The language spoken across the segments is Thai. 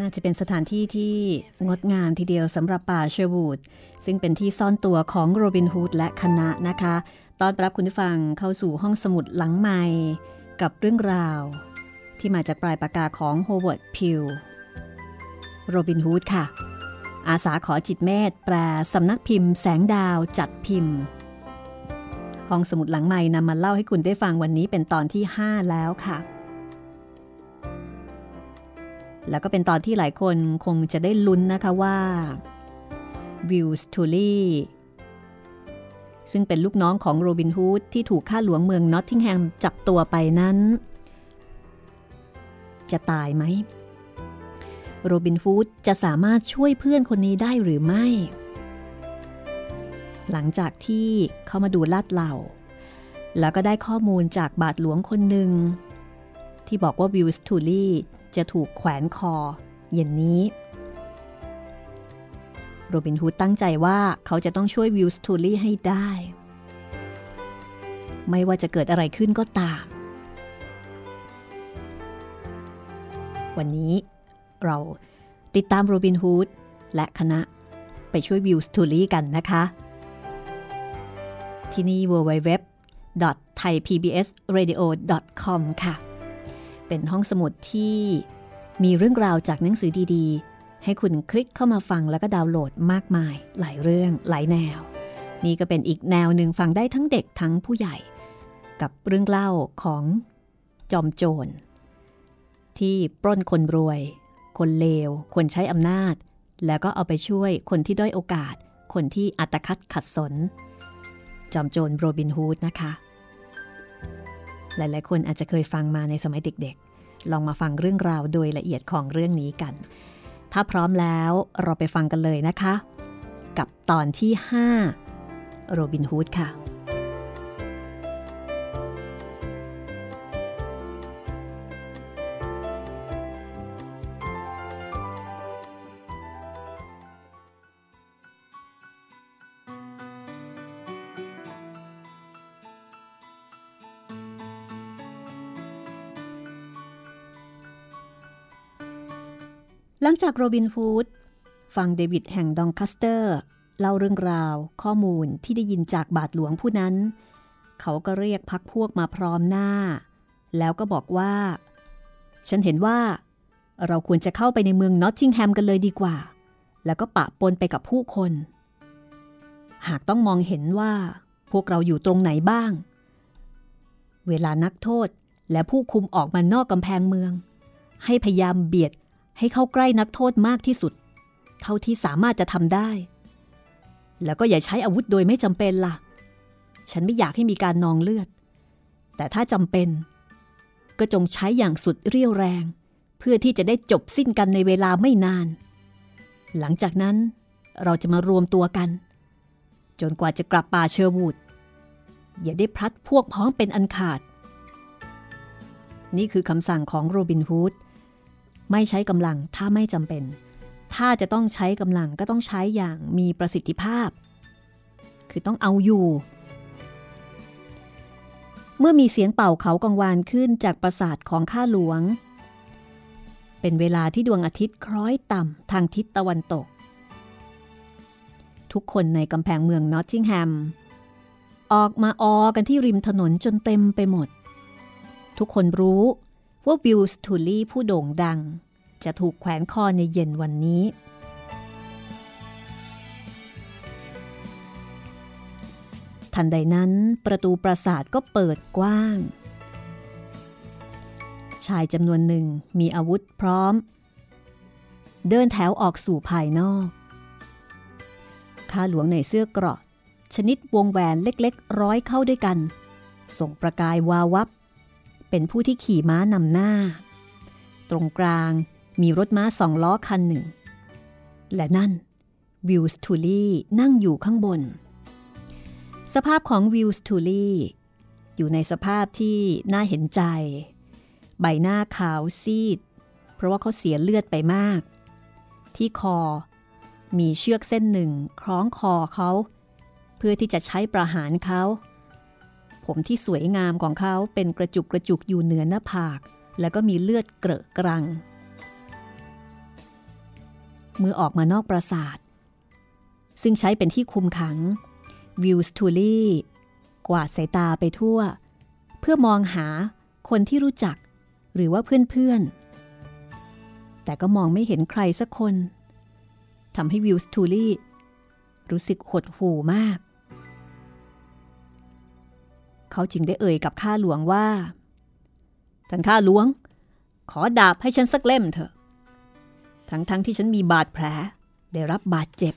น่าจะเป็นสถานที่ที่งดงามทีเดียวสำหรับป่าเชอร์วูดซึ่งเป็นที่ซ่อนตัวของโรบินฮูดและคณะนะคะต้อนรับคุณผู้ฟังเข้าสู่ห้องสมุดหลังใหม่กับเรื่องราว ที่มาจากปลายปากกาของโฮเวิร์ดพิวโรบินฮูดค่ะ อาษาขอจิตต์เมตต์แปลสำนักพิมพ์แสงดาวจัดพิมพ์ ห้องสมุดหลังใหม่นำมาเล่าให้คุณได้ฟังวันนี้เป็นตอนที่ 5 แล้วค่ะ แล้วก็เป็นตอนที่หลายคนคงจะได้ลุ้นนะคะว่าวิลสทูลีซึ่งเป็นลูกน้องของโรบินฮูดที่ถูกข้าหลวงเมืองนอตติงแฮมจับตัวไปนั้น จะตายไหมโรบินฮูดจะสามารถช่วยเพื่อนคนนี้ได้หรือไม่ หลังจากที่เขามาดูลาดเหล่า แล้วก็ได้ข้อมูลจากบาทหลวงคนหนึ่งที่บอกว่าวิลสทูลี่ จะถูกแขวนคอ เย็นนี้โรบินฮูดตั้งใจว่าเขาจะต้องช่วยวิลสทูลี่ให้ได้ ไม่ว่าจะเกิดอะไรขึ้นก็ตาม วันนี้เราติดตามโรบินฮูดและคณะไปช่วยวิลสทูลี่กันนะคะ ที่นี่ www.thaipbsradio.com ค่ะ เป็นห้องสมุดที่มีเรื่องราวจากหนังสือดีๆ ให้คุณคลิกเข้ามาฟังแล้วก็ดาวน์โหลดมากมาย หลายเรื่องหลายแนว นี่ก็เป็นอีกแนวหนึ่งฟังได้ทั้งเด็กทั้งผู้ใหญ่ กับเรื่องเล่าของจอมโจร ที่ปล้นคนรวย คนเลว คนใช้อำนาจ แล้วก็เอาไปช่วยคนที่ด้อยโอกาส คนที่อัตคัดขัดสน จอมโจรโรบินฮูดนะคะ หลาย ๆ คนอาจจะเคยฟังมาในสมัยเด็ก ๆ ลองมาฟังเรื่องราวโดยละเอียดของเรื่องนี้กัน ถ้าพร้อมแล้วเราไปฟังกันเลยนะคะ กับตอนที่ 5 โรบินฮูดค่ะ จากโรบินฮูดฟังเดวิดแห่งดองคัสเตอร์ เล่าเรื่องราว ข้อมูลที่ได้ยินจากบาทหลวงผู้นั้น เขาก็เรียกพักพวกมาพร้อมหน้า แล้วก็บอกว่า ฉันเห็นว่า เราควรจะเข้าไปในเมืองนอตติงแฮมกันเลยดีกว่า แล้วก็ปะปนไปกับผู้คน หากต้องมองเห็นว่า พวกเราอยู่ตรงไหนบ้าง เวลานักโทษและผู้คุมออกมานอกกำแพงเมือง ให้พยายามเบียด ให้เข้าใกล้นักโทษมากที่สุด เท่าที่สามารถจะทำได้ แล้วก็อย่าใช้อาวุธโดยไม่จำเป็นล่ะ ฉันไม่อยากให้มีการนองเลือด แต่ถ้าจำเป็น ก็จงใช้อย่างสุดเรี่ยวแรง เพื่อที่จะได้จบสิ้นกันในเวลาไม่นาน หลังจากนั้นเราจะมารวมตัวกัน จนกว่าจะกลับป่าเชอร์วูดอย่าได้พลัดพวกพ้องเป็นอันขาด นี่คือคำสั่งของโรบินฮูด ไม่ใช้กำลังถ้าไม่จำเป็น ถ้าจะต้องใช้กำลังก็ต้องใช้อย่างมีประสิทธิภาพ คือต้องเอาอยู่ เมื่อมีเสียงเป่าเขากังวานขึ้นจากปราสาทของข้าหลวง เป็นเวลาที่ดวงอาทิตย์คล้อยต่ำทางทิศตะวันตก ทุกคนในกำแพงเมืองนอตติงแฮม ออกมาออกันที่ริมถนนจนเต็มไปหมด ทุกคนรู้ ว่าวิลสทูลี่ผู้โด่งดัง จะถูกแขวนคอในเย็นวันนี้ ทันใดนั้นประตูปราสาทก็เปิดกว้าง ชายจำนวนหนึ่งมีอาวุธพร้อม เดินแถวออกสู่ภายนอกข้าหลวงในเสื้อเกราะ ชนิดวงแหวนเล็กๆ ร้อยเข้าด้วยกัน ส่งประกายวาวับ เป็นผู้ที่ขี่ม้านำหน้า ตรงกลางมีรถม้าสองล้อคันหนึ่ง และนั่นวิลส์ทูลี่นั่งอยู่ข้างบน สภาพของวิลส์ทูลี่อยู่ในสภาพที่น่าเห็นใจ ใบหน้าขาวซีด เพราะว่าเขาเสียเลือดไปมาก ที่คอ มีเชือกเส้นหนึ่งคล้องคอเขา เพื่อที่จะใช้ประหารเขา ผมที่สวยงามของเขาเป็นกระจุกกระจุกอยู่เหนือหน้าผาก แล้วก็มีเลือดเกลอะกรัง เมื่อออกมานอกปราสาท ซึ่งใช้เป็นที่คุมขัง วิลสทูลี่กวาดสายตาไปทั่ว เพื่อมองหาคนที่รู้จัก หรือว่าเพื่อนๆ แต่ก็มองไม่เห็นใครสักคนทำให้วิลสทูลี่รู้สึกหดหู่มาก เขาจึงได้เอ่ยกับข้าหลวงว่า ท่านข้าหลวง ขอดาบให้ฉันสักเล่มเถอะ ทั้งๆทที่ฉันมีบาดแผล ได้รับบาดเจ็บ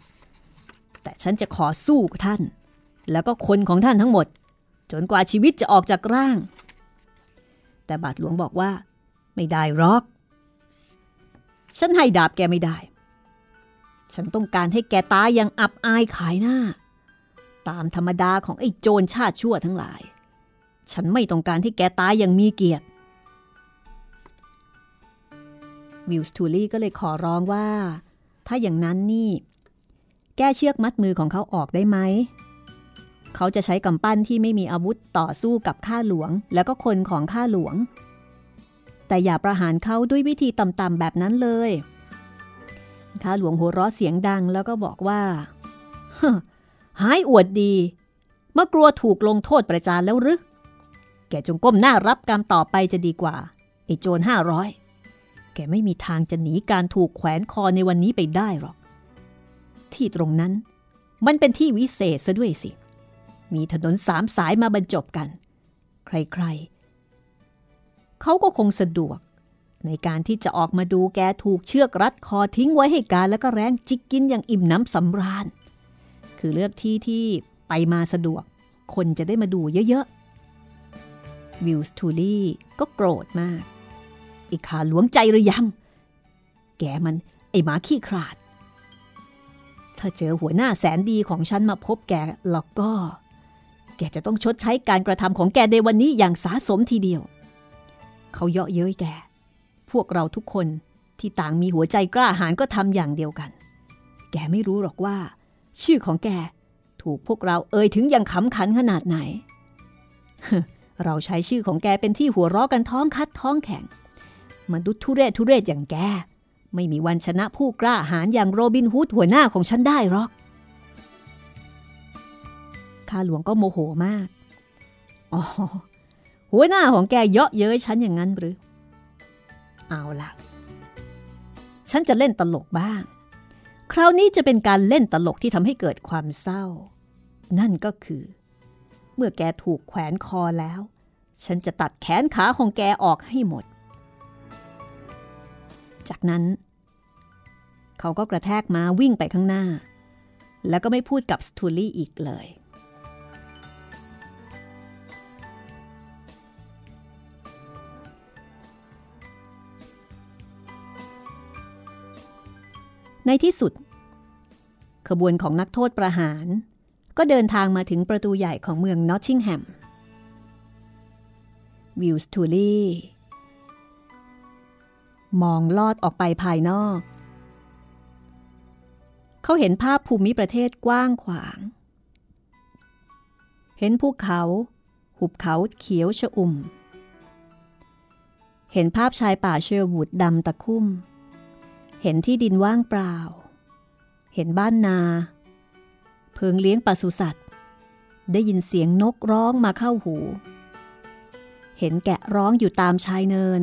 แต่ฉันจะขอสู้กับท่าน แล้วก็คนของท่านทั้งหมด จนกว่าชีวิตจะออกจากร่าง แต่บาทหลวงบอกว่า ไม่ได้รอก ฉันให้ดาบแกไม่ได้ ฉันต้องการให้แกตายอย่างอับอายขายหน้าตามธรรมดาของไอ้โจรชาติชั่วทั้งหลาย ฉันไม่ต้องการให้แกตายอย่างมีเกียรติ วิลส์ทูลี่ก็เลยขอร้องว่า ถ้าอย่างนั้นนี่ แก้เชือกมัดมือของเขาออกได้ไหม เขาจะใช้กำปั้นที่ไม่มีอาวุธต่อสู้กับข้าหลวง แล้วก็คนของข้าหลวง แต่อย่าประหารเขาด้วยวิธีต่ำๆแบบนั้นเลย ข้าหลวงหัวเราะเสียงดังแล้วก็บอกว่าหายอวดดี เมื่อกลัวถูกลงโทษประจานแล้วหรือ แกจงก้มหน้ารับกรรมต่อไปจะดีกว่าไอ้โจรห้าร้อยแกไม่มีทางจะหนีการถูกแขวนคอในวันนี้ไปได้หรอก ที่ตรงนั้นมันเป็นที่วิเศษซะด้วยสิ มีถนนสามสายมาบรรจบกัน ใครๆ เขาก็คงสะดวก ในการที่จะออกมาดูแกถูกเชือกรัดคอทิ้งไว้ให้การแล้วก็แรงจิกกินอย่างอิ่มน้ำสำราญ คือเลือกที่ที่ไปมาสะดวก คนจะได้มาดูเยอะๆ วิลสทูลี่ก็โกรธมากไอ้ขาหลวงใจหรือยังแกมันไอ้หมาขี้ขลาด ถ้าเจอหัวหน้าแสนดีของฉันมาพบแกแล้วก็ แกจะต้องชดใช้การกระทำของแกในวันนี้อย่างสาสมทีเดียว เขาเยาะเย้ยแก พวกเราทุกคนที่ต่างมีหัวใจกล้าหาญก็ทำอย่างเดียวกัน แกไม่รู้หรอกว่า ชื่อของแกถูกพวกเราเอ่ยถึงอย่างขำขันขนาดไหน เราใช้ชื่อของแกเป็นที่หัวเราะกันท้องคัดท้องแข็งมนุษย์ทุเรศทุเรศอย่างแก ไม่มีวันชนะผู้กล้าหาญอย่างโรบินฮูดหัวหน้าของฉันได้หรอกข้าหลวงก็โมโหมาก อ๋อ หัวหน้าของแกเยาะเย้ยฉันอย่างนั้นหรือ เอาล่ะฉันจะเล่นตลกบ้าง คราวนี้จะเป็นการเล่นตลกที่ทำให้เกิดความเศร้า นั่นก็คือ เมื่อแกถูกแขวนคอแล้ว ฉันจะตัดแขนขาของแกออกให้หมด จากนั้น เขาก็กระแทกม้าวิ่งไปข้างหน้า แล้วก็ไม่พูดกับสตูลี่อีกเลย ในที่สุดขบวนของนักโทษประหาร ก็เดินทางมาถึงประตูใหญ่ของเมืองนอตติงแฮม วิลสตูลี่ มองลอดออกไปภายนอก เขาเห็นภาพภูมิประเทศกว้างขวาง เห็นภูเขา หุบเขาเขียวชอุ่ม เห็นภาพชายป่าเชอร์วูดดำตะคุ่ม เห็นที่ดินว่างเปล่า เห็นบ้านนา เพิงเลี้ยงปศุสัตว์ ได้ยินเสียงนกร้องมาเข้าหู เห็นแกะร้องอยู่ตามชายเนิน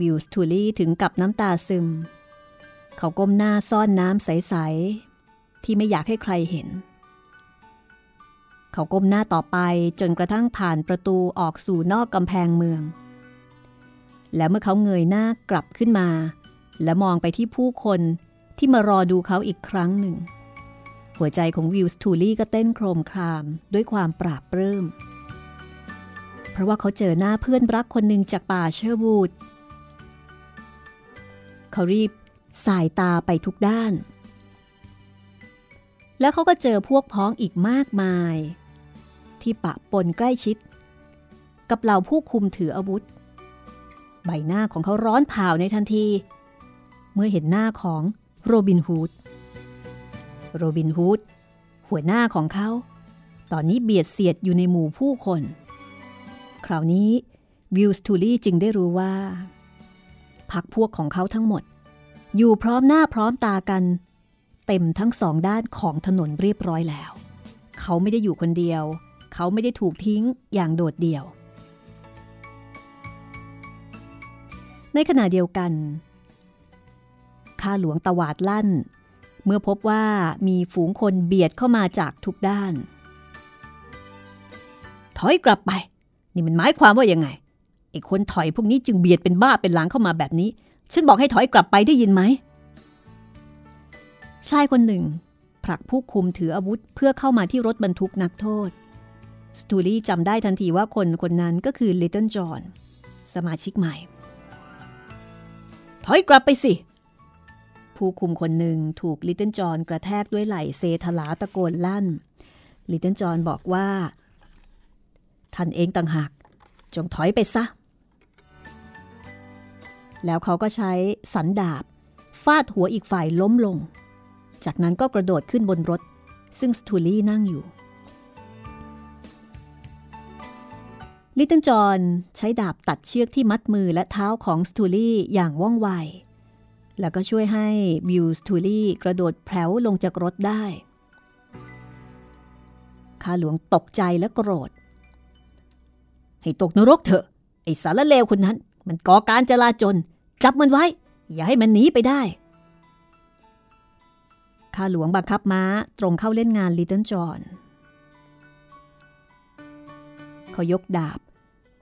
วิลส์ทูลี่ถึงกับน้ำตาซึม เขาก้มหน้าซ่อนน้ำใส ๆ ที่ไม่อยากให้ใครเห็น เขาก้มหน้าต่อไปจนกระทั่งผ่านประตูออกสู่นอกกำแพงเมือง แล้วเมื่อเขาเงยหน้ากลับขึ้นมา และมองไปที่ผู้คนที่มารอดูเขาอีกครั้งหนึ่ง หัวใจของวิลสทูลี่ก็เต้นโครมครามด้วยความปราบปลื้ม เพราะว่าเขาเจอหน้าเพื่อนรักคนหนึ่งจากป่าเชอร์วูดเขารีบสายตาไปทุกด้าน แล้วเขาก็เจอพวกพ้องอีกมากมาย ที่ปะปนใกล้ชิด กับเหล่าผู้คุมถืออาวุธ ใบหน้าของเขาร้อนเผาในทันที เมื่อเห็นหน้าของโรบินฮูด โรบินฮูดหัวหน้าของเขา ตอนนี้เบียดเสียดอยู่ในหมู่ผู้คน คราวนี้วิลสตูลี่จึงได้รู้ว่าพักพวกของเขาทั้งหมด อยู่พร้อมหน้าพร้อมตากัน เต็มทั้งสองด้านของถนนเรียบร้อยแล้ว เขาไม่ได้อยู่คนเดียว เขาไม่ได้ถูกทิ้งอย่างโดดเดี่ยว ในขณะเดียวกันข้าหลวงตวาดลั่น เมื่อพบว่ามีฝูงคนเบียดเข้ามาจากทุกด้าน ถอยกลับไป นี่มันหมายความว่ายังไงไอ้คนถอยพวกนี้จึงเบียดเป็นบ้าเป็นหลังเข้ามาแบบนี้ ฉันบอกให้ถอยกลับไปได้ยินไหมชายคนหนึ่ง ผลักผู้คุมถืออาวุธเพื่อเข้ามาที่รถบรรทุกนักโทษ สตูลี่จำได้ทันทีว่าคนคนนั้นก็คือลิตเติ้ลจอห์นสมาชิกใหม่ ถอยกลับไปสิ ผู้คุมคนหนึ่งถูกลิตเติ้ลจอนกระแทกด้วยไหล่เซทลาตะโกนลั่น ลิตเติ้ลจอนบอกว่า ท่านเองต่างหาก จงถอยไปซะ แล้วเขาก็ใช้สันดาบ ฟาดหัวอีกฝ่ายล้มลง จากนั้นก็กระโดดขึ้นบนรถ ซึ่งสตูลี่นั่งอยู่ ลิตเติ้ลจอนใช้ดาบตัดเชือกที่มัดมือและเท้าของสตูลี่อย่างว่องไว แล้วก็ช่วยให้วิวสตูลี่กระโดดแผลวลงจากรถได้ข้าหลวงตกใจและโกรธ ให้ตกนรกเถอะ ไอ้สารเลวคนนั้น มันก่อการจลาจลจับมันไว้ อย่าให้มันหนีไปได้ข้าหลวงบังคับม้าตรงเข้าเล่นงานลิตเติ้ลจอห์นเขายกดาบ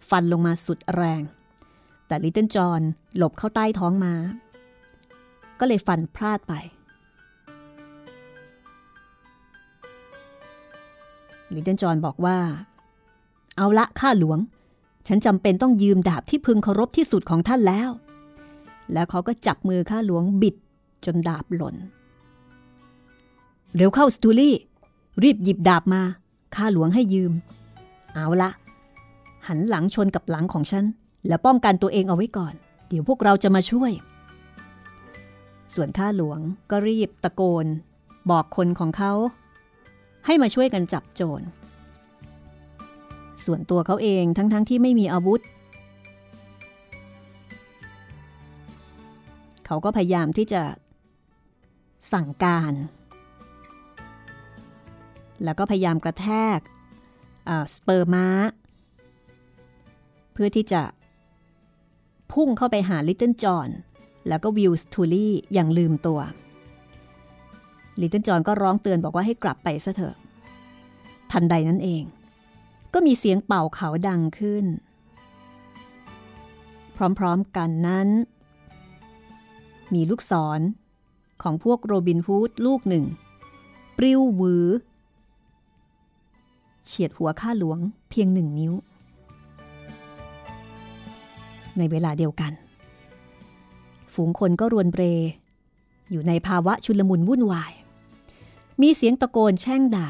ฟันลงมาสุดแรง แต่ลิตเติ้ลจอห์นหลบเข้าใต้ท้องม้า ก็เลยฟันพลาดไป ลิตเติ้ลจอนบอกว่า เอาละข้าหลวง ฉันจำเป็นต้องยืมดาบที่พึงเคารพที่สุดของท่านแล้ว แล้วเขาก็จับมือข้าหลวงบิดจนดาบหล่น เร็วเข้าสตูลี่ รีบหยิบดาบมา ข้าหลวงให้ยืม เอาละ หันหลังชนกับหลังของฉัน แล้วป้องกันตัวเองเอาไว้ก่อน เดี๋ยวพวกเราจะมาช่วย ส่วนข้าหลวงก็รีบตะโกน บอกคนของเขา ให้มาช่วยกันจับโจร ส่วนตัวเขาเองทั้งๆทที่ไม่มีอาวุธ เขาก็พยายามที่จะสั่งการ แล้วก็พยายามกระแทกสเปอร์ม้า เพื่อที่จะพุ่งเข้าไปหาลิตเติ้ลจอห์น แล้วก็วิลสทูลี่อย่างลืมตัวลิตเติ้ลจอนก็ร้องเตือนบอกว่าให้กลับไปซะเถอะ ทันใดนั้นเอง ก็มีเสียงเป่าเขาดังขึ้น พร้อมๆกันนั้น มีลูกศรของพวกโรบินฮูดลูกหนึ่งปลิวหวือ เฉียดหัวข้าหลวงเพียงหนึ่งนิ้ว ในเวลาเดียวกัน ฝูงคนก็รวนเปรอยู่ในภาวะชุลมุนวุ่นวาย มีเสียงตะโกนแช่งด่า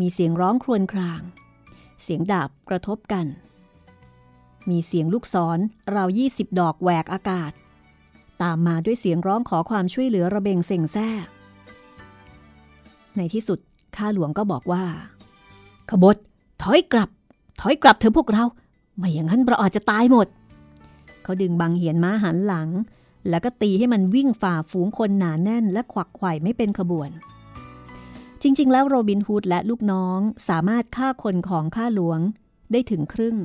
มีเสียงร้องครวญคราง เสียงดาบกระทบกัน มีเสียงลูกศรราวยี่สิบดอกแหวกอากาศ ตามมาด้วยเสียงร้องขอความช่วยเหลือระเบงเซ็งแซ่ ในที่สุดข้าหลวงก็บอกว่า ขบฏถอยกลับ ถอยกลับเถอะพวกเรา ไม่อย่างนั้นเราอาจจะตายหมด เขาดึงบังเหียนม้าหันหลัง แล้วก็ตีให้มันวิ่งฝ่าฝูงคนหนาแน่นและขวักไขว่ไม่เป็นขบวน จริง ๆ แล้วโรบินฮูดและลูกน้องสามารถฆ่าคนของข้าหลวงได้ถึงครึ่ง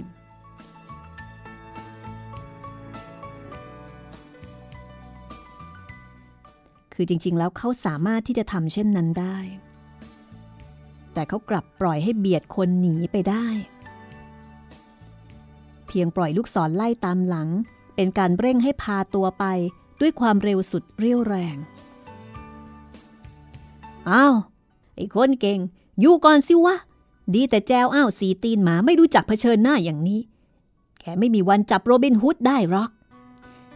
คือจริง ๆ แล้วเขาสามารถที่จะทำเช่นนั้นได้ แต่เขากลับปล่อยให้เบียดคนหนีไปได้ เพียงปล่อยลูกศรไล่ตามหลัง เป็นการเร่งให้พาตัวไปด้วยความเร็วสุดเรี่ยวแรง อ้าว ไอ้คนเก่ง อยู่ก่อนสิวะ ดีแต่แจวอ้าวสีตีนหมาไม่รู้จักเผชิญหน้าอย่างนี้ แกไม่มีวันจับโรบินฮุดได้หรอก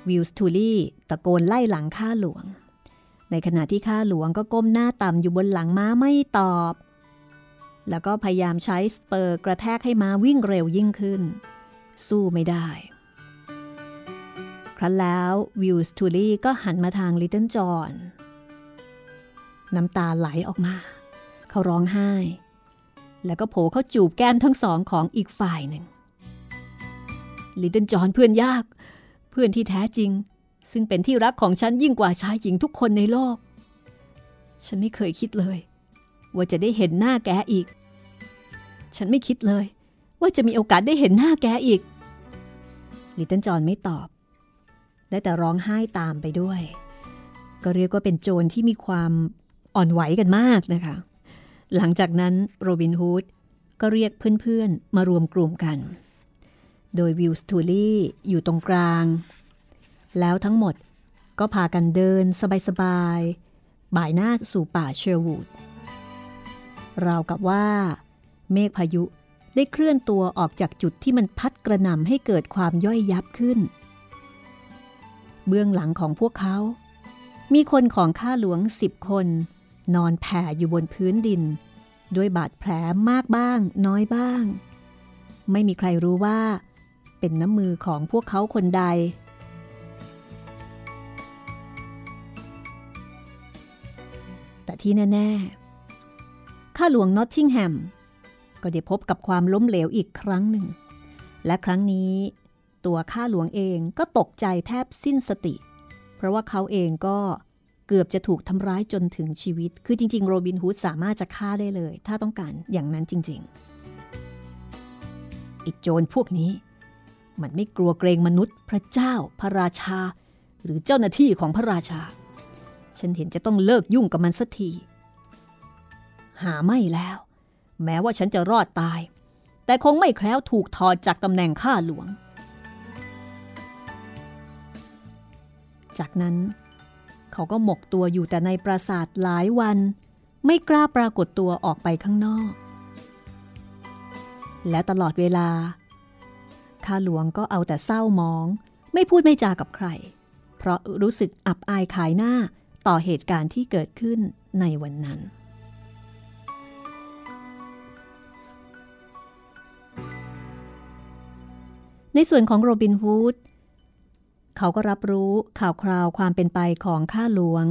วิลส์ทูลี่ตะโกนไล่หลังข้าหลวง ในขณะที่ข้าหลวงก็ก้มหน้าต่ำอยู่บนหลังม้าไม่ตอบ แล้วก็พยายามใช้ spur กระแทกให้ม้าวิ่งเร็วยิ่งขึ้น สู้ไม่ได้ ครั้นแล้ววิลส์ทูลี่ก็หันมาทางลิตเติ้ลจอห์นน้ำตาไหลออกมา เขาร้องไห้ แล้วก็โผล่เข้าจูบแก้มทั้งสองของอีกฝ่ายหนึ่งลิตเติ้ลจอห์นเพื่อนยาก เพื่อนที่แท้จริง ซึ่งเป็นที่รักของฉันยิ่งกว่าชายหญิงทุกคนในโลก ฉันไม่เคยคิดเลย ว่าจะได้เห็นหน้าแกอีก ฉันไม่คิดเลย ว่าจะมีโอกาสได้เห็นหน้าแกอีกลิตเติ้ลจอห์นไม่ตอบ ได้แต่ร้องไห้ตามไปด้วย ก็เรียกว่าเป็นโจรที่มีความอ่อนไหวกันมากนะคะ หลังจากนั้นโรบินฮูดก็เรียกเพื่อนๆ มารวมกลุ่มกัน โดยวิลสตูลี่อยู่ตรงกลาง แล้วทั้งหมดก็พากันเดินสบายๆ บ่ายหน้าสู่ป่าเชอร์วูดราวกับว่า เมฆพายุได้เคลื่อนตัวออกจากจุดที่มันพัดกระหน่ำให้เกิดความย่อยยับขึ้น เบื้องหลังของพวกเขา มีคนของข้าหลวงสิบคน นอนแผ่อยู่บนพื้นดิน ด้วยบาดแผลมากบ้างน้อยบ้าง ไม่มีใครรู้ว่า เป็นน้ำมือของพวกเขาคนใด แต่ที่แน่ ๆ ข้าหลวงนอตติงแฮมก็ได้พบกับความล้มเหลวอีกครั้งหนึ่ง และครั้งนี้ ตัวข้าหลวงเองก็ตกใจแทบสิ้นสติ เพราะว่าเขาเองก็เกือบจะถูกทำร้ายจนถึงชีวิต คือจริง ๆ โรบินฮูดสามารถจะฆ่าได้เลย ถ้าต้องการอย่างนั้นจริงๆไอ้โจรพวกนี้ มันไม่กลัวเกรงมนุษย์ พระเจ้า พระราชา หรือเจ้าหน้าที่ของพระราชา ฉันเห็นจะต้องเลิกยุ่งกับมันสักที หาไม่แล้ว แม้ว่าฉันจะรอดตาย แต่คงไม่แคล้วถูกถอดจากตำแหน่งข้าหลวง จากนั้น เขาก็หมกตัวอยู่แต่ในปราสาทหลายวัน ไม่กล้าปรากฏตัวออกไปข้างนอก และตลอดเวลา ข้าหลวงก็เอาแต่เศร้ามอง ไม่พูดไม่จากับใคร เพราะรู้สึกอับอายขายหน้าต่อเหตุการณ์ที่เกิดขึ้นในวันนั้นในส่วนของโรบินฮูด เขาก็รับรู้ข่าวคราวความเป็นไปของข้าหลวง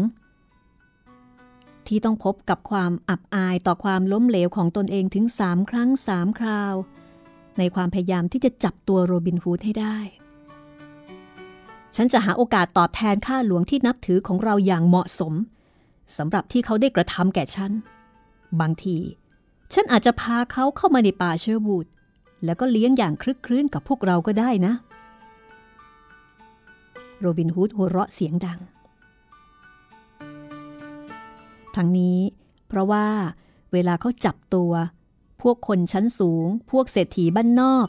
ที่ต้องพบกับความอับอายต่อความล้มเหลวของตนเองถึงสามครั้งสามคราว ในความพยายามที่จะจับตัวโรบินฮูดให้ได้ ฉันจะหาโอกาสตอบแทนข้าหลวงที่นับถือของเราอย่างเหมาะสมสำหรับที่เขาได้กระทำแก่ฉัน บางที ฉันอาจจะพาเขาเข้ามาในป่าเชอร์วูดแล้วก็เลี้ยงอย่างคลึกครื้นกับพวกเราก็ได้นะ โรบินฮูดหัวเราะเสียงดัง ทั้งนี้ เพราะว่าเวลาเขาจับตัว พวกคนชั้นสูง พวกเศรษฐีบ้านนอก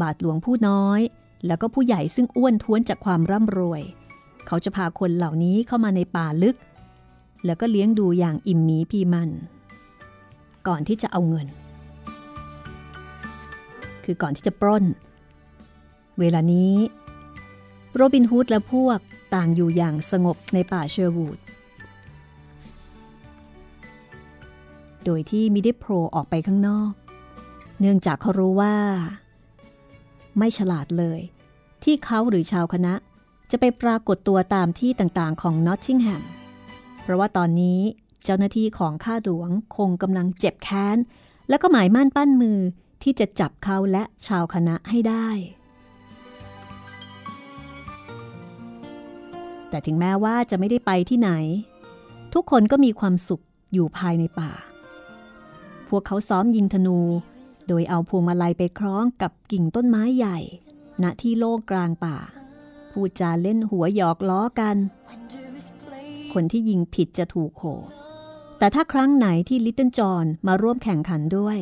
บาทหลวงผู้น้อย แล้วก็ผู้ใหญ่ซึ่งอ้วนท้วนจากความร่ำรวย เขาจะพาคนเหล่านี้เข้ามาในป่าลึก แล้วก็เลี้ยงดูอย่างอิ่มหมีพีมัน ก่อนที่จะเอาเงิน คือก่อนที่จะปล้น เวลานี้ โรบินฮูดและพวกต่างอยู่อย่างสงบในป่าเชอร์วูด โดยที่มิได้โผล่ออกไปข้างนอก เนื่องจากเขารู้ว่า ไม่ฉลาดเลย ที่เขาหรือชาวคณะจะไปปรากฏตัวตามที่ต่างๆของนอตติงแฮม เพราะว่าตอนนี้เจ้าหน้าที่ของข้าหลวงคงกำลังเจ็บแค้น และก็หมายมั่นปั้นมือที่จะจับเขาและชาวคณะให้ได้ แต่ถึงแม้ว่าจะไม่ได้ไปที่ไหน ทุกคนก็มีความสุขอยู่ภายในป่า พวกเขาซ้อมยิงธนู โดยเอาพวงมาลัยไปคล้องกับกิ่งต้นไม้ใหญ่ ณที่โล่งกลางป่า พูดจาเล่นหัวหยอกล้อกัน คนที่ยิงผิดจะถูกโห แต่ถ้าครั้งไหนที่ลิตเติ้ลจอห์นมาร่วมแข่งขันด้วย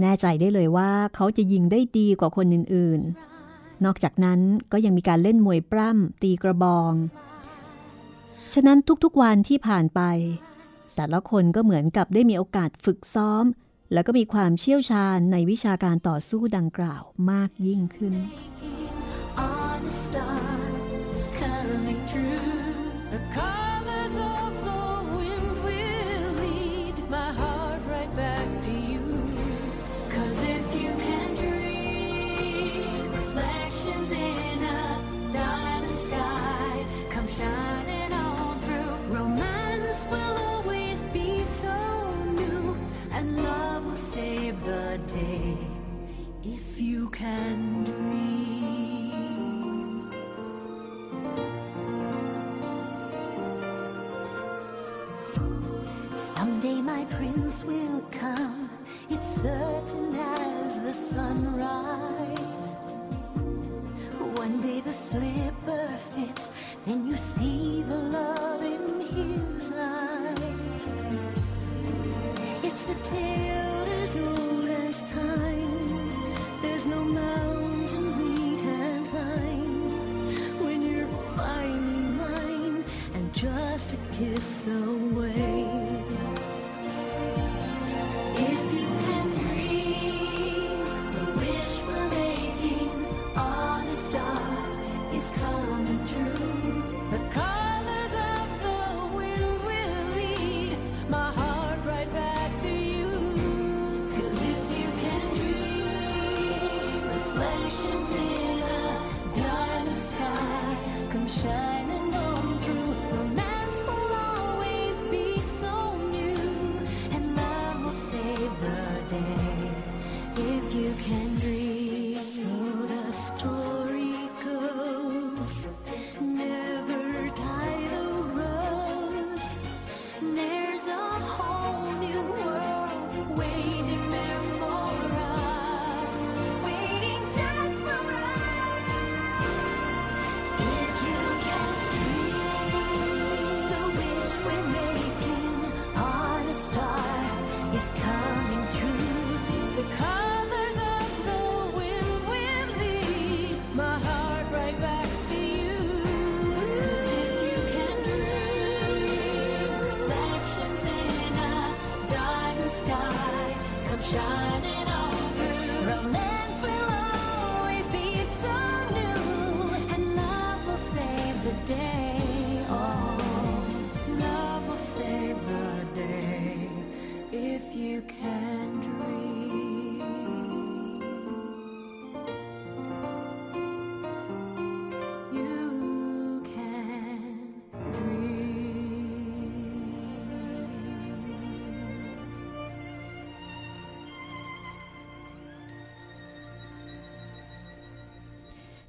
แน่ใจได้เลยว่าเขาจะยิงได้ดีกว่าคนอื่นๆ นอกจากนั้นก็ยังมีการเล่นมวยปล้ำตีกระบอง ฉะนั้นทุกๆวันที่ผ่านไป แต่ละคนก็เหมือนกับได้มีโอกาสฝึกซ้อม แล้วก็มีความเชี่ยวชาญในวิชาการต่อสู้ดังกล่าวมากยิ่งขึ้น Someday my prince will come, it's certain as the sunrise. One day the slipper fits, then you see the love in his eyes. It's a tale as old as time. There's no mountain we can't climb when you're finally mine and just a kiss away.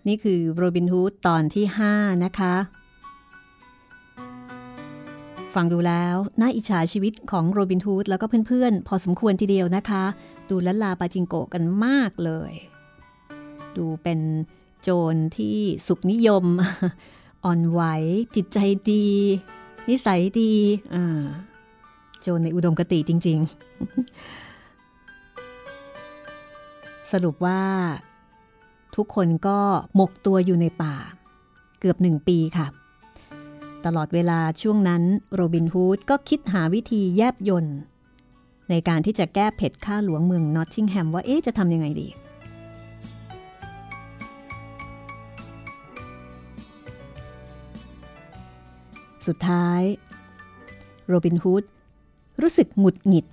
นี่คือโรบินฮูดตอนที่ 5 นะคะ ฟังดูแล้วน่าอิจฉาชีวิตของโรบินฮูดแล้วก็เพื่อนๆ พอสมควรทีเดียวนะคะ ดูลันลาปาจิงโกกันมากเลย ดูเป็นโจรที่สุขนิยม อ่อนไหว จิตใจดี นิสัยดีโจรในอุดมคติจริง ๆ สรุปว่า ทุกคนก็หมกตัวอยู่ในป่า เกือบหนึ่งปีค่ะ ตลอดเวลาช่วงนั้นโรบินฮูดก็คิดหาวิธีแยบยนต์ในการที่จะแก้เผ็ดข้าหลวงเมืองนอตติงแฮมว่าเอ๊ะจะทำยังไงดีสุดท้ายโรบินฮูดรู้สึกหงุดหงิด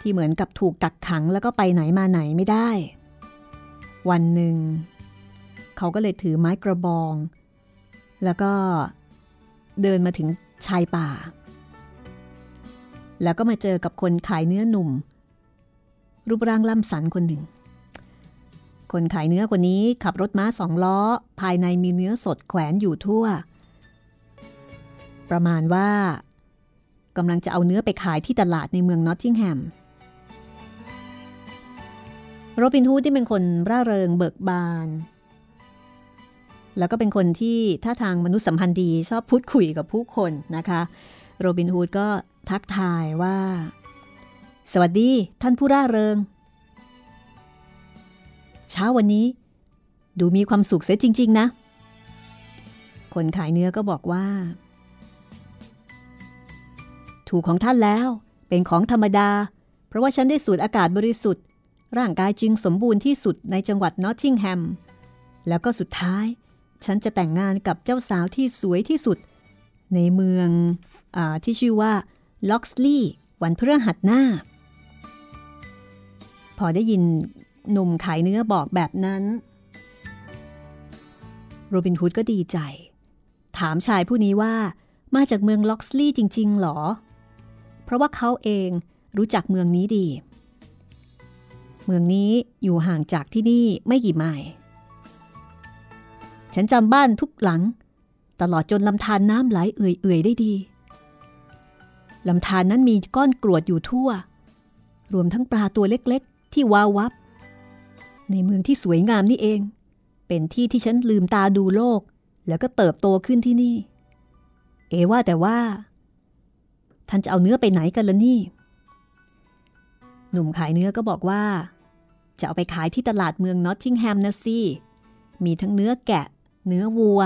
ที่เหมือนกับถูกกักขังแล้วก็ไปไหนมาไหนไม่ได้ วันหนึ่ง เขาก็เลยถือไม้กระบอง แล้วก็เดินมาถึงชายป่า แล้วก็มาเจอกับคนขายเนื้อหนุ่ม รูปร่างล่ำสันคนหนึ่ง คนขายเนื้อคนนี้ขับรถม้าสองล้อ ภายในมีเนื้อสดแขวนอยู่ทั่ว ประมาณว่ากำลังจะเอาเนื้อไปขายที่ตลาดในเมืองนอตติงแฮม โรบินฮูดที่เป็นคนร่าเริงเบิกบาน แล้วก็เป็นคนที่ท่าทางมนุษยสัมพันธ์ดีชอบพูดคุยกับผู้คนนะคะ โรบินฮูดก็ทักทายว่า สวัสดีท่านผู้ร่าเริง เช้าวันนี้ ดูมีความสุขเสียจริง ๆ นะ คนขายเนื้อก็บอกว่า ถูกของท่านแล้วเป็นของธรรมดา เพราะว่าฉันได้สูดอากาศบริสุทธิ์ ร่างกายจึงสมบูรณ์ที่สุดในจังหวัดนอตติงแฮม แล้วก็สุดท้าย ฉันจะแต่งงานกับเจ้าสาวที่สวยที่สุด ในเมืองอที่ชื่อว่าล็อกสลีย์วันพฤหัสหน้า พอได้ยินหนุ่มขายเนื้อบอกแบบนั้น โรบินฮูดก็ดีใจ ถามชายผู้นี้ว่ามาจากเมืองล็อกสลีย์จริง ๆ หรอ เพราะว่าเขาเองรู้จักเมืองนี้ดี เมืองนี้อยู่ห่างจากที่นี่ไม่กี่ไมล์ฉันจำบ้านทุกหลัง ตลอดจนลำธารน้ำไหลเอื่อยๆได้ดีลำธารนนั้นมีก้อนกรวดอยู่ทั่ว รวมทั้งปลาตัวเล็กๆ ที่วาววับ ในเมืองที่สวยงามนี่เอง เป็นที่ที่ฉันลืมตาดูโลก แล้วก็เติบโตขึ้นที่นี่ เอว่าแต่ว่า ท่านจะเอาเนื้อไปไหนกันละนี่ หนุ่มขายเนื้อก็บอกว่า จะเอาไปขายที่ตลาดเมืองนอตติงแฮมนะสิมีทั้งเนื้อแกะ เนื้อวัว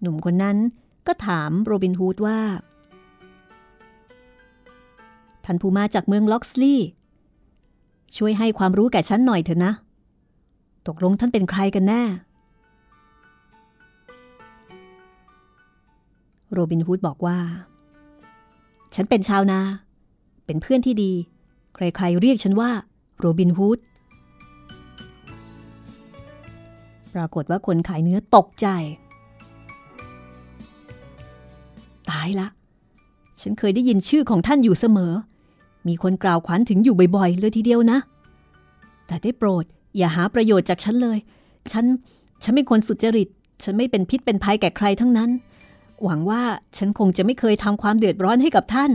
หนุ่มคนนั้นก็ถามโรบินฮูดว่า ท่านผู้มาจากเมืองล็อกสลีย์ช่วยให้ความรู้แก่ฉันหน่อยเถอะนะ ตกลงท่านเป็นใครกันแน่ โรบินฮูดบอกว่า ฉันเป็นชาวนา เป็นเพื่อนที่ดี ใครๆเรียกฉันว่า โรบินฮูด ปรากฏว่าคนขายเนื้อตกใจ ตายละ ฉันเคยได้ยินชื่อของท่านอยู่เสมอ มีคนกล่าวขวัญถึงอยู่บ่อยๆ เลยทีเดียวนะ แต่ได้โปรดอย่าหาประโยชน์จากฉันเลย ฉัน ฉันเป็นคนสุจริต ฉันไม่เป็นพิษเป็นภัยแก่ใครทั้งนั้น หวังว่าฉันคงจะไม่เคยทำความเดือดร้อนให้กับท่าน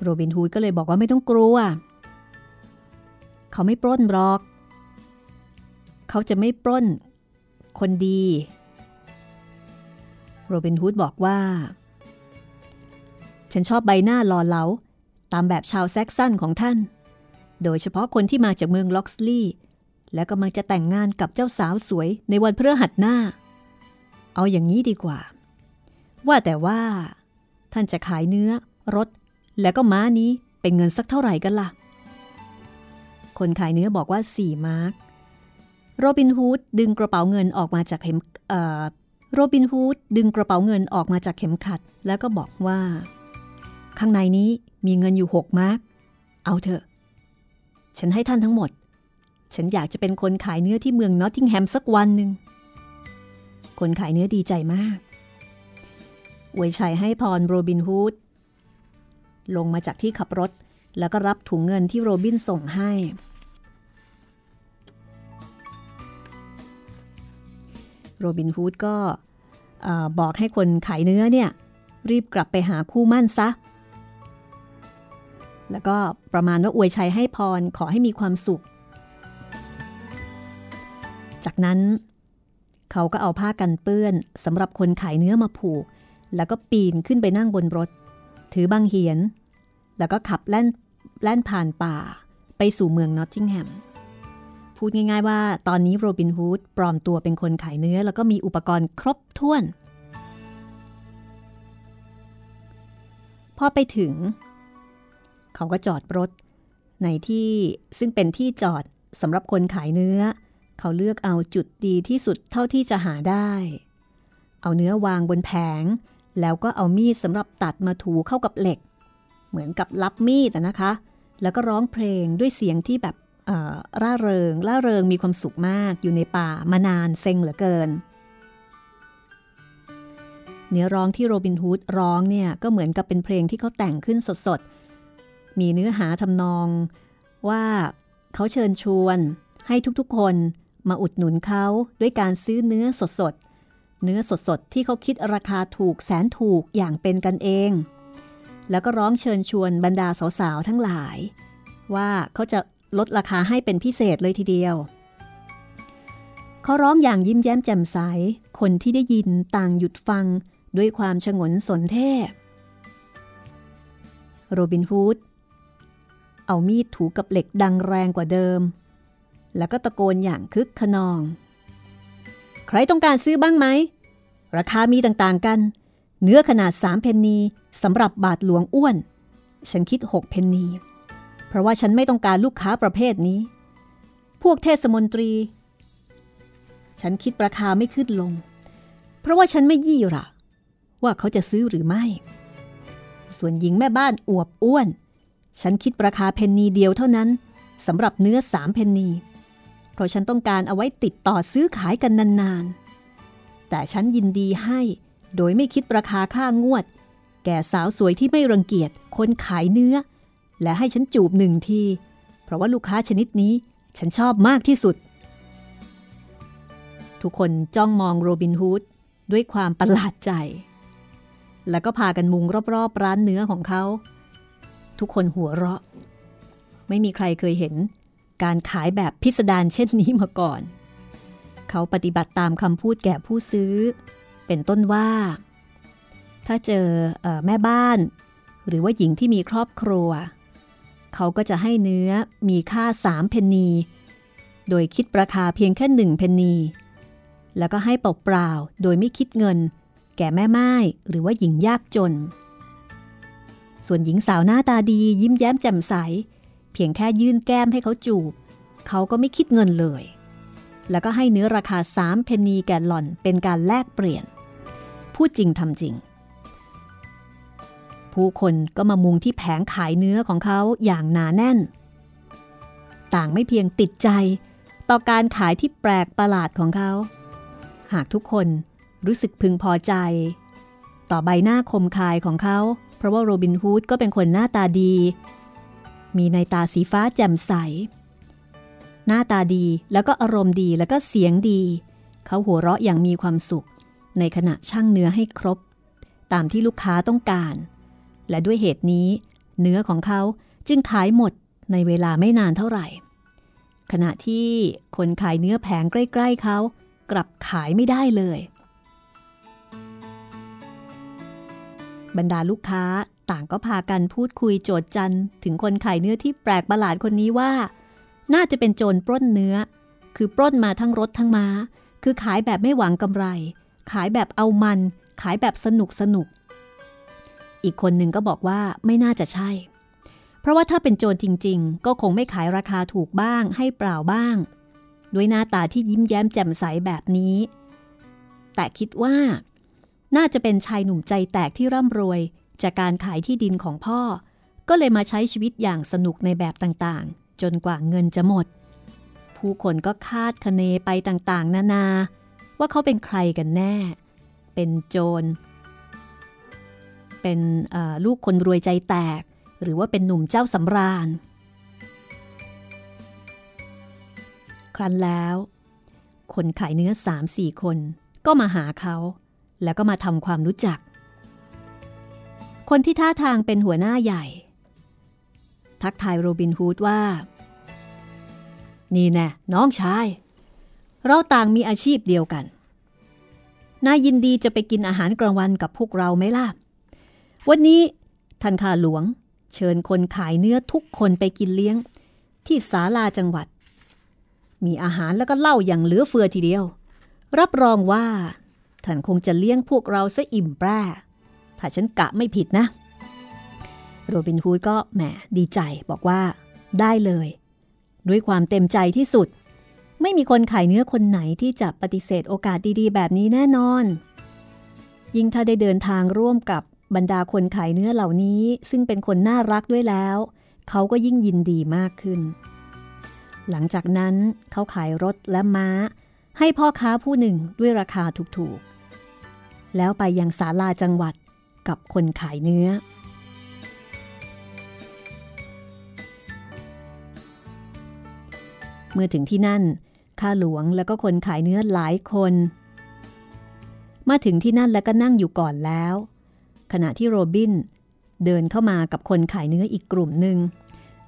โรบินฮูดก็เลยบอกว่าไม่ต้องกลัว เขาไม่ปล้นหรอก เขาจะไม่ปล้น คนดี โรบินฮูดบอกว่า ฉันชอบใบหน้าหล่อเหลาตามแบบชาวแซกซันของท่าน โดยเฉพาะคนที่มาจากเมืองล็อกสลีย์และกำลังจะแต่งงานกับเจ้าสาวสวยในวันพฤหัสหน้า เอาอย่างนี้ดีกว่า ว่าแต่ว่า ท่านจะขายเนื้อ รถ แล้วก็ม้านี้เป็นเงินสักเท่าไหร่กันล่ะ คนขายเนื้อบอกว่าสี่มาร์กโรบินฮูดดึงกระเป๋าเงินออกมาจากเข็มโรบินฮูดดึงกระเป๋าเงินออกมาจากเข็มขัด แล้วก็บอกว่า ข้างในนี้มีเงินอยู่หกมาร์กเอาเถอะ ฉันให้ท่านทั้งหมด ฉันอยากจะเป็นคนขายเนื้อที่เมืองนอตติงแฮมสักวันหนึ่ง คนขายเนื้อดีใจมากอวยชัยให้พรโรบินฮูดลงมาจากที่ขับรถ แล้วก็รับถุงเงินที่โรบินส่งให้ โรบินฮูดก็บอกให้คนขายเนื้อเนี่ย รีบกลับไปหาคู่มั่นซะ แล้วก็ประมาณว่าอวยชัยให้พรขอให้มีความสุข จากนั้น เขาก็เอาผ้ากันเปื้อนสำหรับคนขายเนื้อมาผูก แล้วก็ปีนขึ้นไปนั่งบนรถ ถือบังเหียน แล้วก็ขับแล่นแล่นผ่านป่า ไปสู่เมืองนอตติงแฮมพูดง่ายๆว่าตอนนี้โรบินฮูดปลอมตัวเป็นคนขายเนื้อ แล้วก็มีอุปกรณ์ครบถ้วน พอไปถึง เขาก็จอดรถในที่ซึ่งเป็นที่จอดสำหรับคนขายเนื้อ เขาเลือกเอาจุดดีที่สุดเท่าที่จะหาได้ เอาเนื้อวางบนแผง แล้วก็เอามีดสำหรับตัดมาถูเข้ากับเหล็ก เหมือนกับรับมีดอะนะคะ แล้วก็ร้องเพลงด้วยเสียงที่แบบร่าเริง ร่าเริงมีความสุขมากอยู่ในป่ามานานเซ็งเหลือเกิน เนื้อร้องที่โรบินฮูดร้องเนี่ยก็เหมือนกับเป็นเพลงที่เขาแต่งขึ้นสดๆ มีเนื้อหาทำนองว่าเขาเชิญชวนให้ทุกๆคน มาอุดหนุนเขาด้วยการซื้อเนื้อสดๆ เนื้อสดๆ ที่เขาคิดราคาถูกแสนถูกอย่างเป็นกันเอง แล้วก็ร้องเชิญชวนบรรดาสาวๆ ทั้งหลาย ว่าเขาจะลดราคาให้เป็นพิเศษเลยทีเดียว เขาร้องอย่างยิ้มแย้มแจ่มใส คนที่ได้ยินต่างหยุดฟังด้วยความฉงนสนเท่โรบินฮูดเอามีดถูกับเหล็กดังแรงกว่าเดิม แล้วก็ตะโกนอย่างคึกขนอง ใครต้องการซื้อบ้างไหม ราคามีต่างๆกัน เนื้อขนาด3เพนนีสำหรับบาทหลวงอ้วน ฉันคิด6เพนนี เพราะว่าฉันไม่ต้องการลูกค้าประเภทนี้ พวกเทศมนตรี ฉันคิดราคาไม่ขึ้นลง เพราะว่าฉันไม่ยี่หระว่าเขาจะซื้อหรือไม่ ส่วนหญิงแม่บ้านอวบอ้วน ฉันคิดราคาเพนนีเดียวเท่านั้นสำหรับเนื้อสามเพนนี เพราะฉันต้องการเอาไว้ติดต่อซื้อขายกันนานๆ แต่ฉันยินดีให้โดยไม่คิดราคาค่างวด แก่สาวสวยที่ไม่รังเกียจคนขายเนื้อ และให้ฉันจูบหนึ่งที เพราะว่าลูกค้าชนิดนี้ฉันชอบมากที่สุด ทุกคนจ้องมองโรบินฮูดด้วยความประหลาดใจ แล้วก็พากันมุงรอบๆร้านเนื้อของเขา ทุกคนหัวเราะ ไม่มีใครเคยเห็น การขายแบบพิสดารเช่นนี้มาก่อน เขาปฏิบัติตามคำพูดแก่ผู้ซื้อ เป็นต้นว่า ถ้าเจอเออแม่บ้าน หรือว่าหญิงที่มีครอบครัว เขาก็จะให้เนื้อมีค่าสามเพนนี โดยคิดราคาเพียงแค่หนึ่งเพนนี แล้วก็ให้เปล่าๆโดยไม่คิดเงิน แก่แม่ไม้หรือว่าหญิงยากจนส่วนหญิงสาวหน้าตาดียิ้มแย้มแจ่มใส เพียงแค่ยื่นแก้มให้เขาจูบ เขาก็ไม่คิดเงินเลย แล้วก็ให้เนื้อราคาสามเพนนีแก่หล่อนเป็นการแลกเปลี่ยน พูดจริงทำจริง ผู้คนก็มามุงที่แผงขายเนื้อของเขาอย่างหนาแน่น ต่างไม่เพียงติดใจ ต่อการขายที่แปลกประหลาดของเขา หากทุกคนรู้สึกพึงพอใจ ต่อใบหน้าคมคายของเขา เพราะว่าโรบินฮูดก็เป็นคนหน้าตาดี มีในตาสีฟ้าแจ่มใส หน้าตาดีแล้วก็อารมณ์ดีแล้วก็เสียงดี เขาหัวเราะอย่างมีความสุข ในขณะช่างเนื้อให้ครบ ตามที่ลูกค้าต้องการ และด้วยเหตุนี้ เนื้อของเขาจึงขายหมดในเวลาไม่นานเท่าไหร่ ขณะที่คนขายเนื้อแผงใกล้ ๆเขากลับขายไม่ได้เลย บรรดาลูกค้า ต่างก็พากันพูดคุยโจดจันถึงคนขายเนื้อที่แปลกประหลาดคนนี้ว่า น่าจะเป็นโจรปล้นเนื้อ คือปล้นมาทั้งรถทั้งม้า คือขายแบบไม่หวังกำไร ขายแบบเอามัน ขายแบบสนุกสนุก อีกคนหนึ่งก็บอกว่าไม่น่าจะใช่ เพราะว่าถ้าเป็นโจรจริง ๆ ก็คงไม่ขายราคาถูกบ้าง ให้เปล่าบ้าง ด้วยหน้าตาที่ยิ้มแย้มแจ่มใสแบบนี้ แต่คิดว่า น่าจะเป็นชายหนุ่มใจแตกที่ร่ำรวย จากการขายที่ดินของพ่อ ก็เลยมาใช้ชีวิตอย่างสนุกในแบบต่างๆ จนกว่าเงินจะหมด ผู้คนก็คาดคะเนไปต่างๆ นานา ว่าเขาเป็นใครกันแน่ เป็นโจร เป็นลูกคนรวยใจแตก หรือว่าเป็นหนุ่มเจ้าสำราญ ครั้นแล้ว คนขายเนื้อสามสี่คนก็มาหาเขา แล้วก็มาทำความรู้จัก คนที่ท่าทางเป็นหัวหน้าใหญ่ ทักทายโรบินฮูดว่า นี่แน่น้องชาย เราต่างมีอาชีพเดียวกัน นายยินดีจะไปกินอาหารกลางวันกับพวกเราไหมล่ะ วันนี้ท่านข้าหลวง เชิญคนขายเนื้อทุกคนไปกินเลี้ยง ที่ศาลาจังหวัด มีอาหารแล้วก็เหล้าอย่างเหลือเฟือทีเดียว รับรองว่าท่านคงจะเลี้ยงพวกเราซะอิ่มแปร่ ถ้าฉันกะไม่ผิดนะ โรบินฮูดก็แหมดีใจบอกว่าได้เลย ด้วยความเต็มใจที่สุด ไม่มีคนขายเนื้อคนไหนที่จะปฏิเสธโอกาสดีๆ แบบนี้แน่นอน ยิ่งถ้าได้เดินทางร่วมกับบรรดาคนขายเนื้อเหล่านี้ ซึ่งเป็นคนน่ารักด้วยแล้ว เขาก็ยิ่งยินดีมากขึ้น หลังจากนั้นเขาขายรถและม้า ให้พ่อค้าผู้หนึ่งด้วยราคาถูกๆ แล้วไปยังศาลาจังหวัด กับคนขายเนื้อ เมื่อถึงที่นั่น ข้าหลวงแล้วก็คนขายเนื้อหลายคน มาถึงที่นั่นแล้วก็นั่งอยู่ก่อนแล้ว ขณะที่โรบิน เดินเข้ามากับคนขายเนื้ออีกกลุ่มหนึ่ง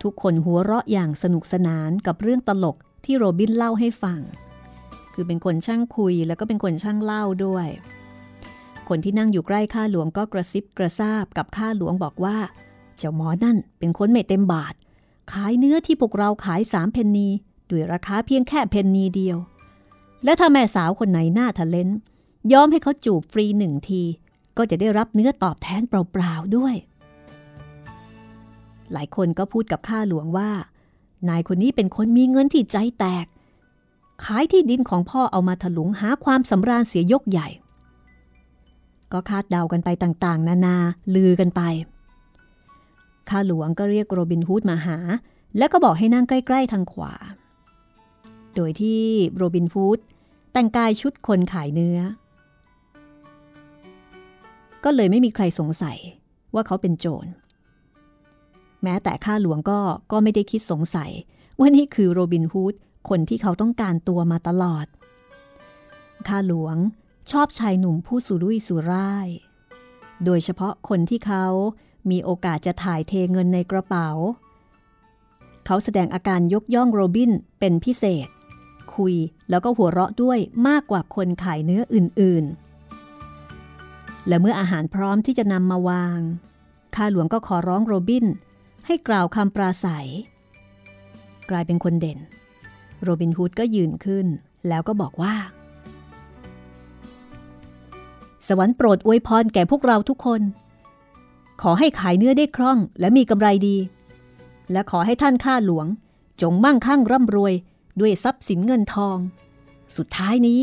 ทุกคนหัวเราะอย่างสนุกสนานกับเรื่องตลกที่โรบินเล่าให้ฟัง คือเป็นคนช่างคุยแล้วก็เป็นคนช่างเล่าด้วย คนที่นั่งอยู่ใกล้ข้าหลวงก็กระซิบกระซาบกับข้าหลวงบอกว่า เจ้าหมอนั่นเป็นคนไม่เต็มบาท ขายเนื้อที่พวกเราขายสามเพนนีด้วยราคาเพียงแค่เพนนีเดียว และถ้าแม่สาวคนไหนหน้าทะเลนยอมให้เขาจูบฟรีหนึ่งที ก็จะได้รับเนื้อตอบแทนเปล่าๆด้วย หลายคนก็พูดกับข้าหลวงว่า นายคนนี้เป็นคนมีเงินที่ใจแตก ขายที่ดินของพ่อเอามาถลุงหาความสำราญเสียยกใหญ่ ก็คาดเดากันไปต่างๆ นานาลือกันไป ข้าหลวงก็เรียกโรบินฮูดมาหา แล้วก็บอกให้นั่งใกล้ ๆ ทางขวา โดยที่โรบินฮูดแต่งกายชุดคนขายเนื้อ ก็เลยไม่มีใครสงสัยว่าเขาเป็นโจร แม้แต่ข้าหลวงก็ก็ไม่ได้คิดสงสัย ว่านี่คือโรบินฮูดคนที่เขาต้องการตัวมาตลอด ข้าหลวง ชอบชายหนุ่มผู้สุรุ่ยสุร่าย โดยเฉพาะคนที่เขามีโอกาสจะถ่ายเทเงินในกระเป๋า เขาแสดงอาการยกย่องโรบินเป็นพิเศษ คุยแล้วก็หัวเราะด้วยมากกว่าคนขายเนื้ออื่นๆ และเมื่ออาหารพร้อมที่จะนำมาวาง ข้าหลวงก็ขอร้องโรบิน ให้กล่าวคำปราศัย กลายเป็นคนเด่น โรบินฮูดก็ยืนขึ้น แล้วก็บอกว่า สวรรค์โปรดอวยพรแก่พวกเราทุกคน ขอให้ขายเนื้อได้คล่องและมีกำไรดี และขอให้ท่านข้าหลวง จงมั่งคั่งร่ำรวยด้วยทรัพย์สินเงินทอง สุดท้ายนี้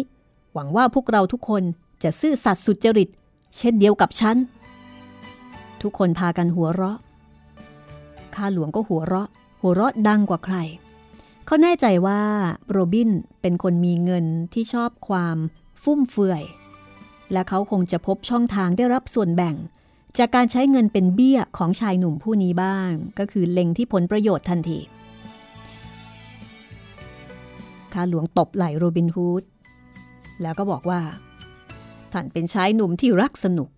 หวังว่าพวกเราทุกคนจะซื่อสัตย์สุจริต เช่นเดียวกับฉัน ทุกคนพากันหัวเราะ ข้าหลวงก็หัวเราะ หัวเราะดังกว่าใคร เขาแน่ใจว่าโรบินเป็นคนมีเงินที่ชอบความฟุ่มเฟือย และเขาคงจะพบช่องทางได้รับส่วนแบ่ง จากการใช้เงินเป็นเบี้ยของชายหนุ่มผู้นี้บ้าง ก็คือเล็งที่ผลประโยชน์ทันทีข้าหลวงตบไหล่โรบินฮูดแล้วก็บอกว่า ท่านเป็นชายหนุ่มที่รักสนุก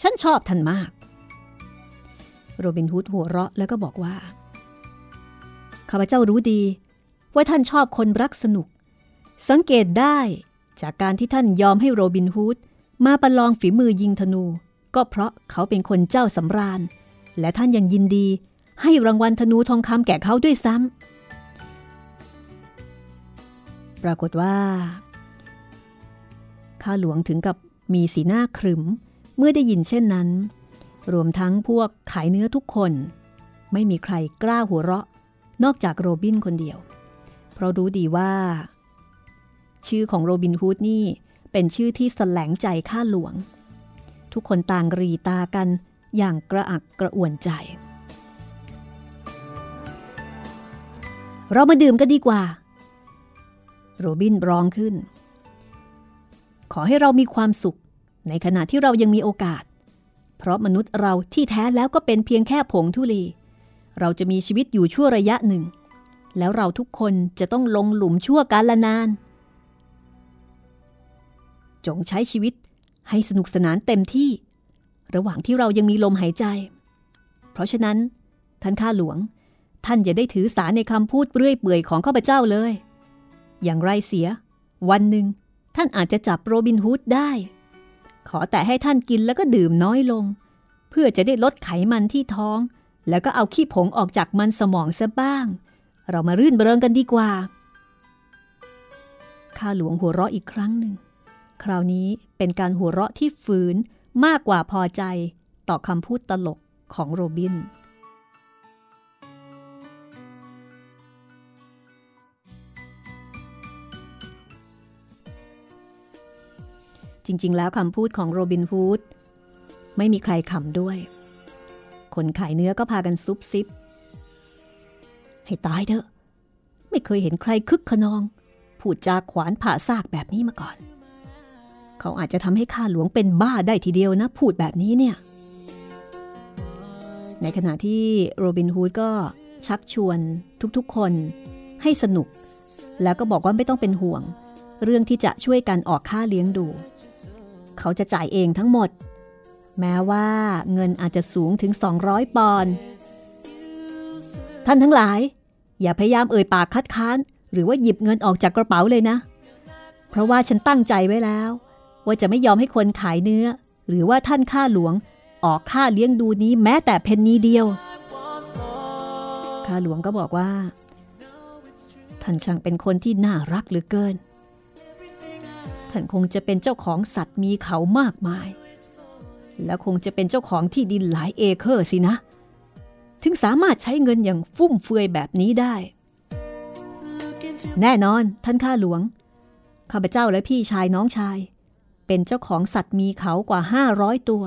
ฉันชอบท่านมาก โรบินฮูดหัวเราะแล้วก็บอกว่าข้าพเจ้ารู้ดี ว่าท่านชอบคนรักสนุก สังเกตได้ จากการที่ท่านยอมให้โรบินฮูดมาประลองฝีมือยิงธนู ก็เพราะเขาเป็นคนเจ้าสำราญ และท่านยังยินดี ให้รางวัลธนูทองคำแก่เขาด้วยซ้ำปรากฏว่า ข้าหลวงถึงกับมีสีหน้าขรึม เมื่อได้ยินเช่นนั้น รวมทั้งพวกขายเนื้อทุกคน ไม่มีใครกล้าหัวเราะ นอกจากโรบินคนเดียว เพราะรู้ดีว่า ชื่อของโรบินฮูดนี่เป็นชื่อที่แสลงใจข้าหลวง ทุกคนต่างรีตากันอย่างกระอักกระอ่วนใจ เรามาดื่มกันดีกว่า โรบินร้องขึ้น ขอให้เรามีความสุข ในขณะที่เรายังมีโอกาส เพราะมนุษย์เราที่แท้แล้วก็เป็นเพียงแค่ผงทุลี เราจะมีชีวิตอยู่ชั่วระยะหนึ่ง แล้วเราทุกคนจะต้องลงหลุมชั่วกาลนาน จงใช้ชีวิตให้สนุกสนานเต็มที่ ระหว่างที่เรายังมีลมหายใจ เพราะฉะนั้น ท่านข้าหลวง ท่านอย่าได้ถือสาในคำพูดเรื่อยเปื่อยของข้าพเจ้าเลย อย่างไรเสีย วันหนึ่งท่านอาจจะจับโรบินฮูดได้ ขอแต่ให้ท่านกินแล้วก็ดื่มน้อยลง เพื่อจะได้ลดไขมันที่ท้อง แล้วก็เอาขี้ผงออกจากมันสมองซะบ้าง เรามารื่นเริงกันดีกว่าข้าหลวงหัวเราะอีกครั้งหนึ่ง คราวนี้เป็นการหัวเราะที่ฝืนมากกว่าพอใจต่อคำพูดตลกของโรบิน จริง ๆ แล้วคำพูดของโรบินฮูดไม่มีใครขำด้วย คนขายเนื้อก็พากันซุบซิบ ให้ตายเถอะ ไม่เคยเห็นใครคึกขนอง พูดจาขวานผ่าซากแบบนี้มาก่อน เขาอาจจะทำให้ข้าหลวงเป็นบ้าได้ทีเดียวนะ พูดแบบนี้เนี่ย ในขณะที่โรบินฮูดก็ชักชวนทุกๆคนให้สนุก แล้วก็บอกว่าไม่ต้องเป็นห่วง เรื่องที่จะช่วยกันออกค่าเลี้ยงดู เขาจะจ่ายเองทั้งหมด แม้ว่าเงินอาจจะสูงถึง 200 ปอนด์ท่านทั้งหลาย อย่าพยายามเอ่ยปากคัดค้าน หรือว่าหยิบเงินออกจากกระเป๋าเลยนะ เพราะว่าฉันตั้งใจไว้แล้ว ว่าจะไม่ยอมให้คนขายเนื้อ หรือว่าท่านข้าหลวงออกค่าเลี้ยงดูนี้แม้แต่เพนนีเดียว ข้าหลวงก็บอกว่า ท่านช่างเป็นคนที่น่ารักเหลือเกิน ท่านคงจะเป็นเจ้าของสัตว์มีเขามากมาย แล้วคงจะเป็นเจ้าของที่ดินหลายเอเคอร์สินะ ถึงสามารถใช้เงินอย่างฟุ่มเฟือยแบบนี้ได้ แน่นอนท่านข้าหลวง ข้าพเจ้าและพี่ชายน้องชาย เป็นเจ้าของสัตว์มีเขากว่า 500 ตัว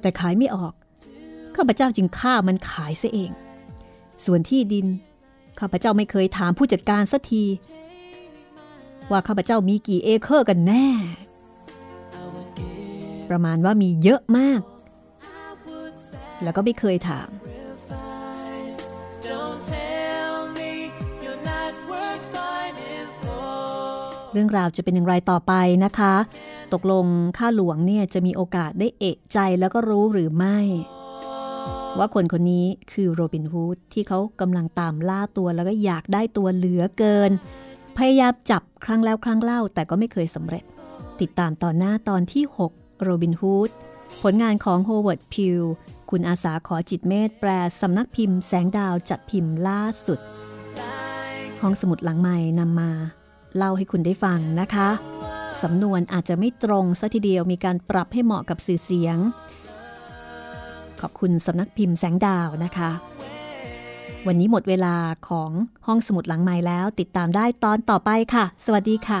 แต่ขายไม่ออก ข้าพเจ้าจึงฆ่ามันขายซะเอง ส่วนที่ดิน ข้าพเจ้าไม่เคยถามผู้จัดการสักที ว่าข้าพเจ้ามีกี่เอเคอร์กันแน่ ประมาณว่ามีเยอะมาก แล้วก็ไม่เคยถามเรื่องราวจะเป็นอย่างไรต่อไปนะคะ ตกลงข้าหลวงเนี่ยจะมีโอกาสได้เอะใจแล้วก็รู้หรือไม่ ว่าคนคนนี้คือโรบินฮูดที่เขากำลังตามล่าตัวแล้วก็อยากได้ตัวเหลือเกิน พยายามจับครั้งแล้วครั้งเล่าแต่ก็ไม่เคยสำเร็จ ติดตามตอนหน้าตอนที่ 6 โรบินฮูดผลงานของโฮเวิร์ดพิวคุณอาษาขอจิตต์เมตต์แปลสำนักพิมพ์แสงดาวจัดพิมพ์ล่าสุด ห้องสมุดหลังใหม่นำมา เล่าให้คุณได้ฟังนะคะ สำนวนอาจจะไม่ตรงซะทีเดียวมีการปรับให้เหมาะกับสื่อเสียง ขอบคุณสำนักพิมพ์แสงดาวนะคะ วันนี้หมดเวลาของห้องสมุดหลังใหม่แล้ว ติดตามได้ตอนต่อไปค่ะ สวัสดีค่ะ